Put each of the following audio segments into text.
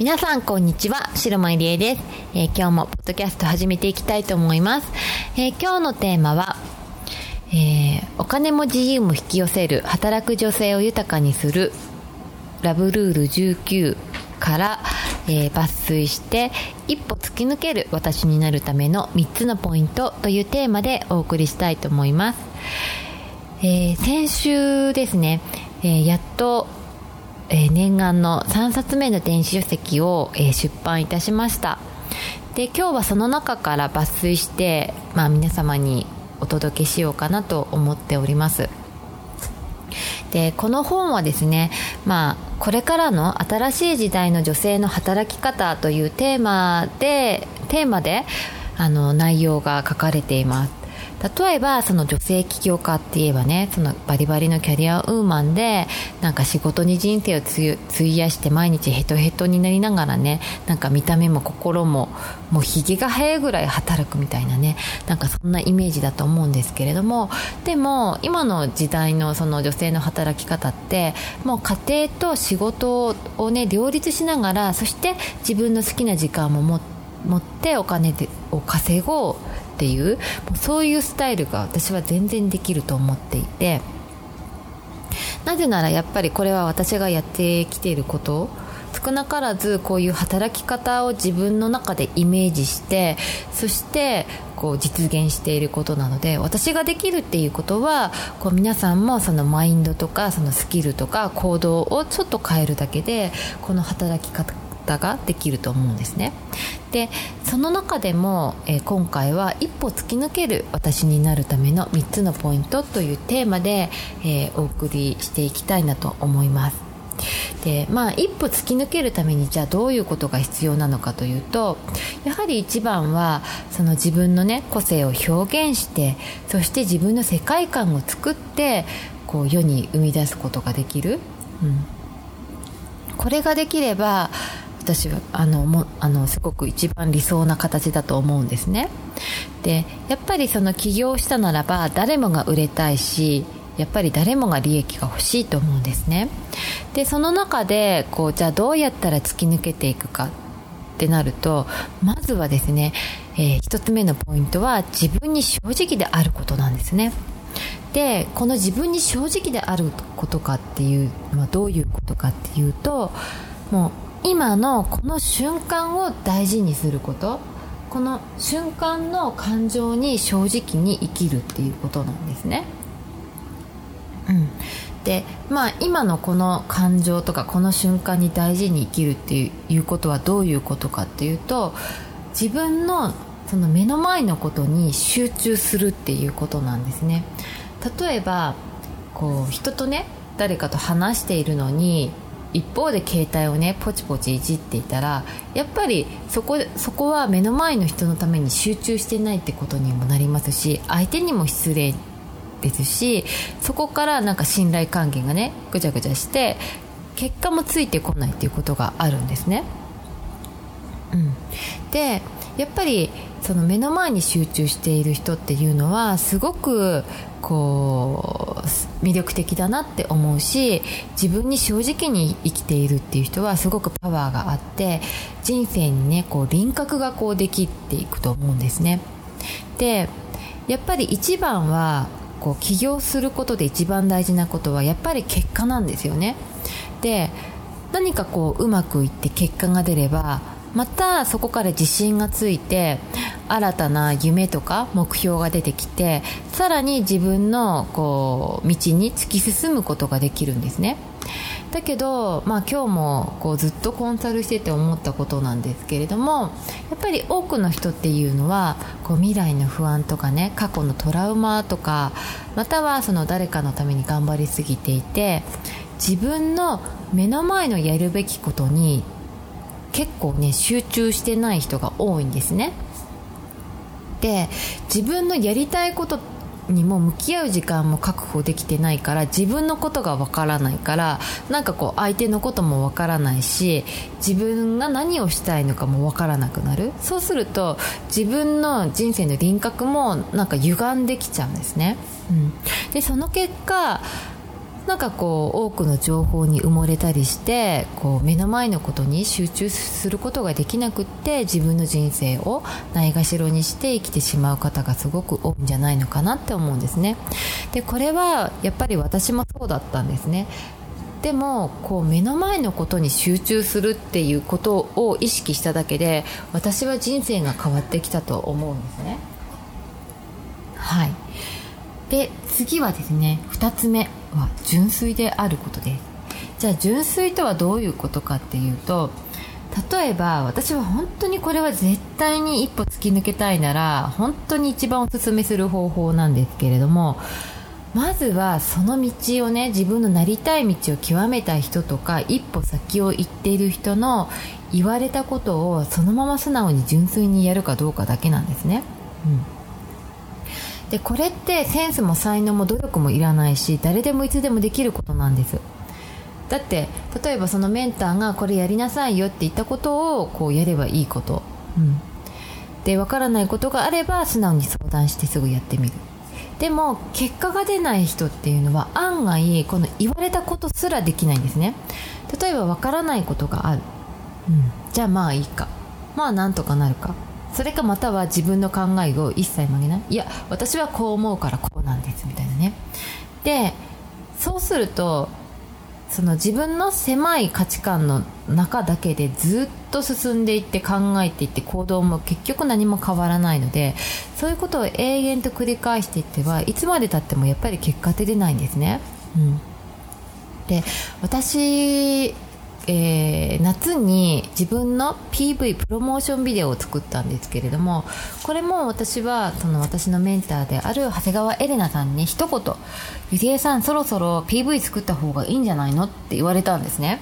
皆さんこんにちは。白間入江です、えー、今日もポッドキャスト始めていきたいと思います、えー、今日のテーマはえー、お金も自由も引き寄せる働く女性を豊かにするラブルール19から、え、抜粋して一歩突き抜ける私になるための3つのポイントというテーマでお送りしたいと思います、え、先週ですね、え、やっと、え念願の3冊目の電子書籍を、え出版いたしました。で今日はその中から抜粋して、まあ、皆様にお届けしようかなと思っております。でこの本はですね、まあ、これからの新しい時代の女性の働き方というテーマでテーマであの内容が書かれています。例えばその女性起業家って言えばねそのバリバリのキャリアウーマンでなんか仕事に人生を費やして毎日ヘトヘトになりながらねなんか見た目も心ももうひげが生えぐらい働くみたいなねなんかそんなイメージだと思うんですけれどもでも今の時代のその女性の働き方ってもう家庭と仕事をね両立しながらそして自分の好きな時間も持ってお金でを稼ごうっていうそういうスタイルが私は全然できると思っていてなぜならやっぱりこれは私がやってきていること少なからずこういう働き方を自分の中でイメージしてそしてこう実現していることなので私ができるっていうことはこう皆さんもそのマインドとかそのスキルとか行動をちょっと変えるだけでこの働き方方ができると思うんですね。でその中でも、えー、今回は一歩突き抜ける私になるための3つのポイントというテーマで、えー、お送りしていきたいなと思います。でまあ一歩突き抜けるためにじゃあどういうことが必要なのかというとやはり一番はその自分のね個性を表現してそして自分の世界観を作ってこう世に生み出すことができる、うん、これができれば私はあのもあのすごく一番理想な形だと思うんですね。でやっぱりその起業したならば誰もが売れたいしやっぱり誰もが利益が欲しいと思うんですね。でその中でこうじゃあどうやったら突き抜けていくかってなるとまずはですね、えー、1つ目のポイントは自分に正直であることなんですね。でこの自分に正直であることかっていうのはどういうことかっていうともう今のこの瞬間を大事にすること。この瞬間の感情に正直に生きるっていうことなんですね。うん、でまあ今のこの感情とかこの瞬間に大事に生きるっていうことはどういうことかっていうと自分のその目の前のことに集中するっていうことなんですね。例えばこう人とね誰かと話しているのに一方で携帯をねポチポチいじっていたらやっぱりそこそこは目の前の人のために集中してないってことにもなりますし相手にも失礼ですしそこからなんか信頼関係がねぐちゃぐちゃして結果もついてこないっていうことがあるんですね。うん、でやっぱりその目の前に集中している人っていうのはすごくこう魅力的だなって思うし自分に正直に生きているっていう人はすごくパワーがあって人生にねこう輪郭がこうできていくと思うんですね。でやっぱり一番はこう起業することで一番大事なことはやっぱり結果なんですよね。で何かこううまくいって結果が出ればまたそこから自信がついて新たな夢とか目標が出てきてさらに自分のこう道に突き進むことができるんですね。だけど、まあ、今日もこうずっとコンサルしてて思ったことなんですけれどもやっぱり多くの人っていうのはこう未来の不安とかね過去のトラウマとかまたはその誰かのために頑張りすぎていて自分の目の前のやるべきことに結構ね集中してない人が多いんですね。で自分のやりたいことにも向き合う時間も確保できてないから自分のことがわからないからなんかこう相手のこともわからないし自分が何をしたいのかもわからなくなる。そうすると自分の人生の輪郭もなんか歪んできちゃうんですね、うん、でその結果なんかこう多くの情報に埋もれたりしてこう目の前のことに集中することができなくって自分の人生をないがしろにして生きてしまう方がすごく多いんじゃないのかなって思うんですね。でこれはやっぱり私もそうだったんですね。でもこう目の前のことに集中するっていうことを意識しただけで私は人生が変わってきたと思うんですね。はい。で次はですね2つ目。は純粋であることですじゃあ純粋とはどういうことかっていうと例えば私は本当にこれは絶対に一歩突き抜けたいなら本当に一番おすすめする方法なんですけれどもまずはその道をね自分のなりたい道を極めた人とか一歩先を行っている人の言われたことをそのまま素直に純粋にやるかどうかだけなんですね。うんでこれってセンスも才能も努力もいらないし誰でもいつでもできることなんです。だって例えばそのメンターがこれやりなさいよって言ったことをこうやればいいこと、うん、で分からないことがあれば素直に相談してすぐやってみる。でも結果が出ない人っていうのは案外この言われたことすらできないんですね。例えば分からないことがある、うん、じゃあまあいいか。まあなんとかなるか。それかまたは自分の考えを一切曲げない。いや私はこう思うからこうなんですみたいなね。でそうするとその自分の狭い価値観の中だけでずっと進んでいって考えていって行動も結局何も変わらないのでそういうことを永遠と繰り返していってはいつまでたってもやっぱり結果って出ないんですね。うん、で私えー、夏に自分の PV プロモーションビデオを作ったんですけれどもこれも私はその私のメンターである長谷川エレナさんに一言「ゆりえさんそろそろ PV 作った方がいいんじゃないの?」って言われたんですね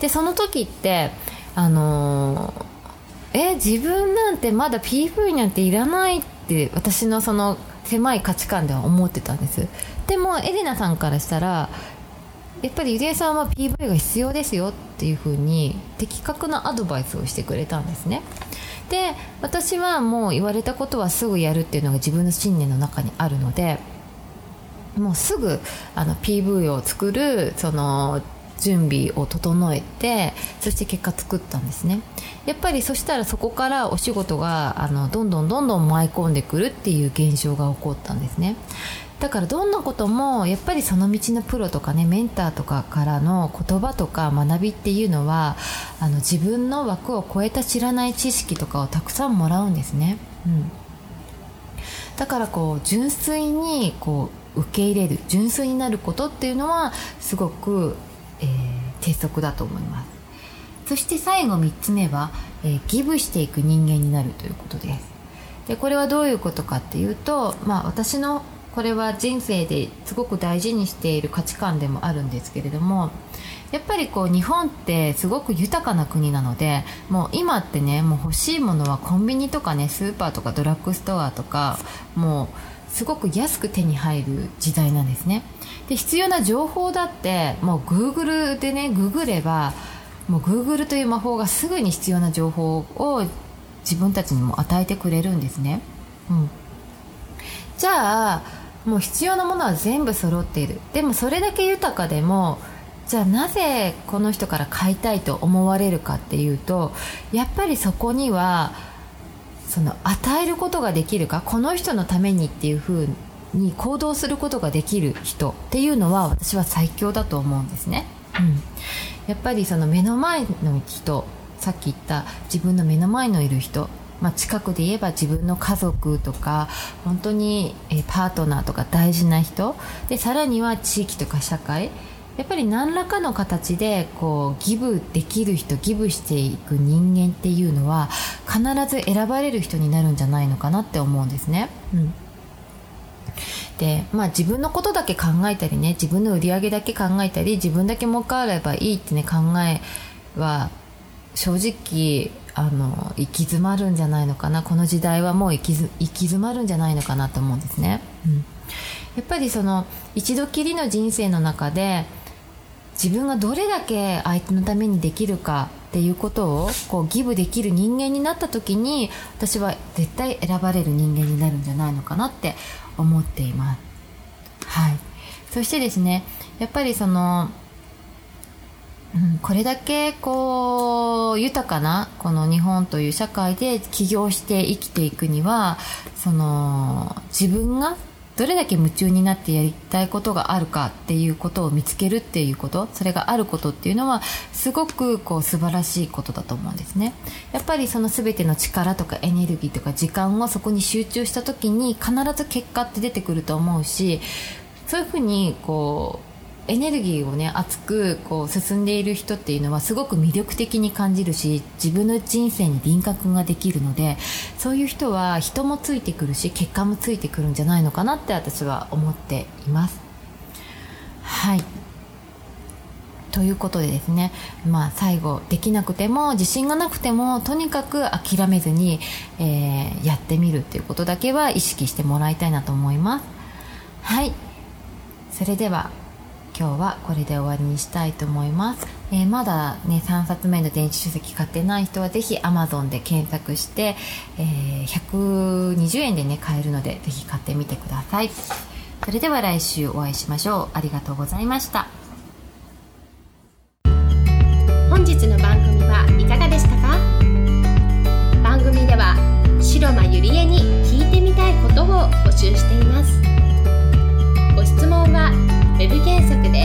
でその時ってあのー、え自分なんてまだ PV なんていらないって私のその狭い価値観では思ってたんですでもエレナさんからしたらやっぱりゆりえさんは PV が必要ですよってっていうふうに的確なアドバイスをしてくれたんですね。で私はもう言われたことはすぐやるっていうのが自分の信念の中にあるのでもうすぐあの PV を作るその準備を整えてそして結果作ったんですね。やっぱりそしたらそこからお仕事があのどんどんどんどん舞い込んでくるっていう現象が起こったんですね。だからどんなこともやっぱりその道のプロとかねメンターとかからの言葉とか学びっていうのはあの自分の枠を超えた知らない知識とかをたくさんもらうんですね、うん、だからこう純粋にこう受け入れる純粋になることっていうのはすごく、えー、鉄則だと思います。そして最後3つ目は、えー、ギブしていく人間になるということです。でこれはどういうことかっていうと、まあ、私のこれは人生ですごく大事にしている価値観でもあるんですけれどもやっぱりこう日本ってすごく豊かな国なのでもう今ってねもう欲しいものはコンビニとかねスーパーとかドラッグストアとかもうすごく安く手に入る時代なんですね。で必要な情報だってもう Google でねググればもう Google という魔法がすぐに必要な情報を自分たちにも与えてくれるんですね、うん、じゃあもう必要なものは全部揃っている。でもそれだけ豊かでもじゃあなぜこの人から買いたいと思われるかっていうとやっぱりそこにはその与えることができるかこの人のためにっていうふうに行動することができる人っていうのは私は最強だと思うんですね、うん、やっぱりその目の前の人さっき言った自分の目の前のいる人まあ、近くで言えば自分の家族とか本当に、パートナーとか大事な人。でさらには地域とか社会。やっぱり何らかの形でこうギブできる人ギブしていく人間っていうのは必ず選ばれる人になるんじゃないのかなって思うんですね。うん。でまあ自分のことだけ考えたりね自分の売り上げだけ考えたり自分だけ儲かればいいってね考えは正直あの行き詰まるんじゃないのかな。この時代はもう行き行き詰まるんじゃないのかなと思うんですね、うん、やっぱりその一度きりの人生の中で自分がどれだけ相手のためにできるかっていうことをこうギブできる人間になった時に私は絶対選ばれる人間になるんじゃないのかなって思っています。はい。そしてですねやっぱりそのうん、これだけこう豊かなこの日本という社会で起業して生きていくにはその自分がどれだけ夢中になってやりたいことがあるかっていうことを見つけるっていうことそれがあることっていうのはすごくこう素晴らしいことだと思うんですね。やっぱりその全ての力とかエネルギーとか時間をそこに集中した時に必ず結果って出てくると思うしそういうふうにこうエネルギーをね熱くこう進んでいる人っていうのはすごく魅力的に感じるし自分の人生に輪郭ができるのでそういう人は人もついてくるし結果もついてくるんじゃないのかなって私は思っています。はい。ということでですね、まあ、最後できなくても自信がなくてもとにかく諦めずに、えー、やってみるっていうことだけは意識してもらいたいなと思います。はい。それでは今日はこれで終わりにしたいと思います、えー、まだね3冊目の電子書籍買ってない人はぜひ Amazon で検索して、えー、120円でね買えるのでぜひ買ってみてください。それでは来週お会いしましょう。ありがとうございました。制作で